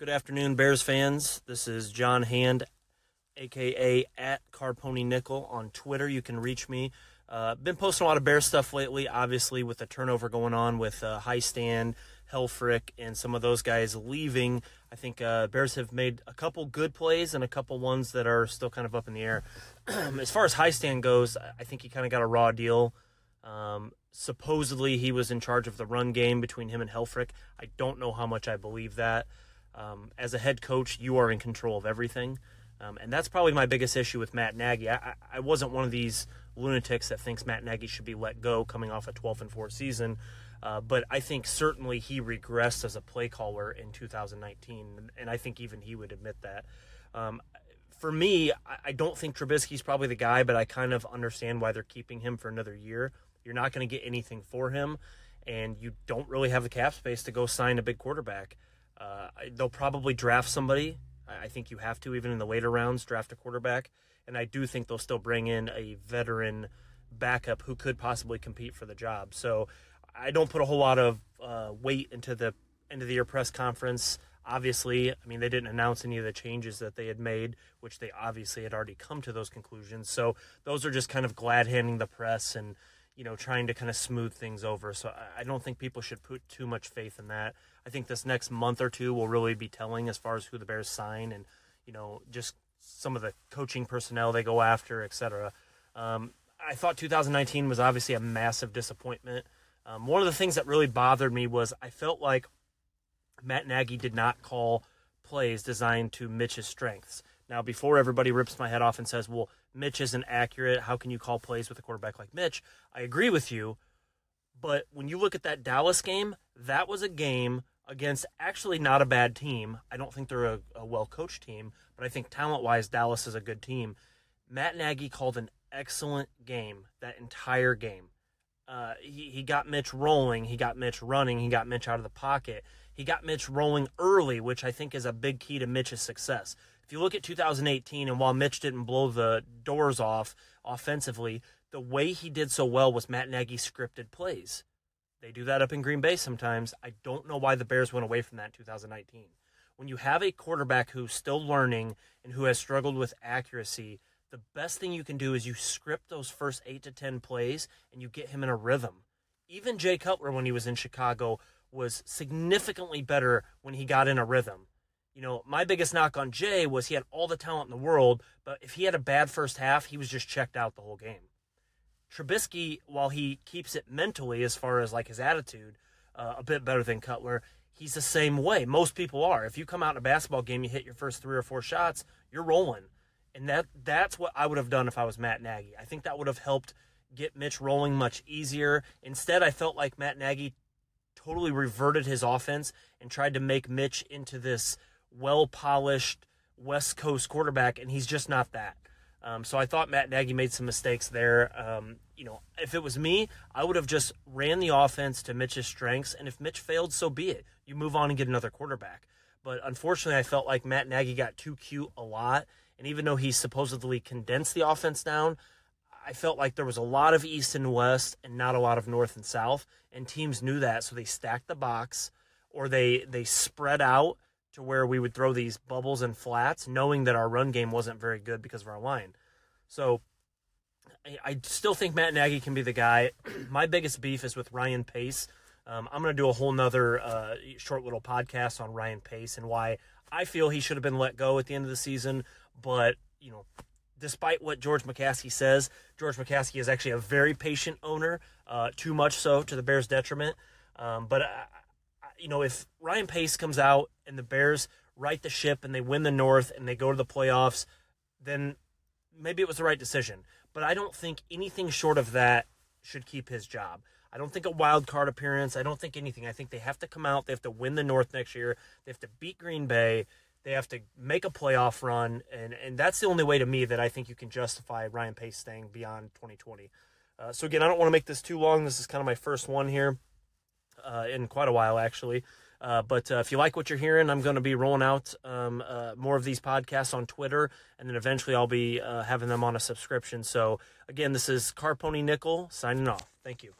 Good afternoon, Bears fans. This is John Hand, aka at Carpony Nickel on Twitter. You can reach me. Uh, been posting a lot of Bear stuff lately, obviously with the turnover going on with uh, Hiestand, Helfrich, and some of those guys leaving. I think uh, Bears have made a couple good plays and a couple ones that are still kind of up in the air. as far as Hiestand goes, I think he kind of got a raw deal. Um, supposedly he was in charge of the run game between him and Helfrich. I don't know how much I believe that. Um, as a head coach, you are in control of everything. Um, and that's probably my biggest issue with Matt Nagy. I, I, wasn't one of these lunatics that thinks Matt Nagy should be let go coming off a 12 and 4 season. Uh, but I think certainly he regressed as a play caller in 2019, and I think even he would admit that. Um, for me, I, I don't think Trubisky's probably the guy, but I kind of understand why they're keeping him for another year. You're not going to get anything for him, and you don't really have the cap space to go sign a big quarterback. Uh, they'll probably draft somebody. I think you have to, even in the later rounds, draft a quarterback. And I do think they'll still bring in a veteran backup who could possibly compete for the job. So I don't put a whole lot of uh, weight into the end of the year press conference. Obviously, I mean, they didn't announce any of the changes that they had made, which they obviously had already come to those conclusions. So those are just kind of glad handing the press and, you know, trying to kind of smooth things over. So I don't think people should put too much faith in that. I think this next month or two will really be telling as far as who the Bears sign and, you know, just some of the coaching personnel they go after, etc. Um, I thought 2019 was obviously a massive disappointment. Um, one of the things that really bothered me was I felt like Matt Nagy did not call plays designed to Mitch's strengths. Now, before everybody rips my head off and says, well, Mitch isn't accurate, how can you call plays with a quarterback like Mitch? I agree with you. But when you look at that Dallas game, that was a game against actually not a bad team. I don't think they're a, a well coached team, but I think talent wise, Dallas is a good team. Matt Nagy called an excellent game that entire game. Uh, he, he got Mitch rolling. He got Mitch running. He got Mitch out of the pocket. He got Mitch rolling early, which I think is a big key to Mitch's success. If you look at 2018, and while Mitch didn't blow the doors off offensively, the way he did so well was Matt Nagy scripted plays. They do that up in Green Bay sometimes. I don't know why the Bears went away from that in 2019. When you have a quarterback who's still learning and who has struggled with accuracy, the best thing you can do is you script those first eight to 10 plays and you get him in a rhythm. Even Jay Cutler, when he was in Chicago, was significantly better when he got in a rhythm. You know, my biggest knock on Jay was he had all the talent in the world, but if he had a bad first half, he was just checked out the whole game. Trubisky, while he keeps it mentally as far as like his attitude, uh, a bit better than Cutler, he's the same way. Most people are. If you come out in a basketball game, you hit your first three or four shots, you're rolling, and that that's what I would have done if I was Matt Nagy. I think that would have helped get Mitch rolling much easier. Instead, I felt like Matt Nagy totally reverted his offense and tried to make Mitch into this well polished West Coast quarterback, and he's just not that. Um, so I thought Matt Nagy made some mistakes there. Um, you know, if it was me, I would have just ran the offense to Mitch's strengths, and if Mitch failed, so be it. You move on and get another quarterback. But unfortunately, I felt like Matt Nagy got too cute a lot, and even though he supposedly condensed the offense down, I felt like there was a lot of east and west and not a lot of north and south, and teams knew that, so they stacked the box or they they spread out to where we would throw these bubbles and flats, knowing that our run game wasn't very good because of our line. So I, I still think Matt Nagy can be the guy. My biggest beef is with Ryan Pace. Um, I'm going to do a whole nother uh, short little podcast on Ryan Pace and why I feel he should have been let go at the end of the season. But, you know, despite what George McCaskey says, George McCaskey is actually a very patient owner, uh, too much so to the Bears' detriment. Um, but, you know, if Ryan Pace comes out and the Bears right the ship and they win the North and they go to the playoffs, then maybe it was the right decision. But I don't think anything short of that should keep his job. I don't think a wild card appearance. I don't think anything. I think they have to come out. They have to win the North next year. They have to beat Green Bay. They have to make a playoff run, and and that's the only way to me that I think you can justify Ryan Pace staying beyond 2020. Uh, so again, I don't want to make this too long. This is kind of my first one here uh, in quite a while, actually. Uh, but uh, if you like what you're hearing, I'm going to be rolling out um, uh, more of these podcasts on Twitter, and then eventually I'll be uh, having them on a subscription. So, again, this is Carpony Nickel signing off. Thank you.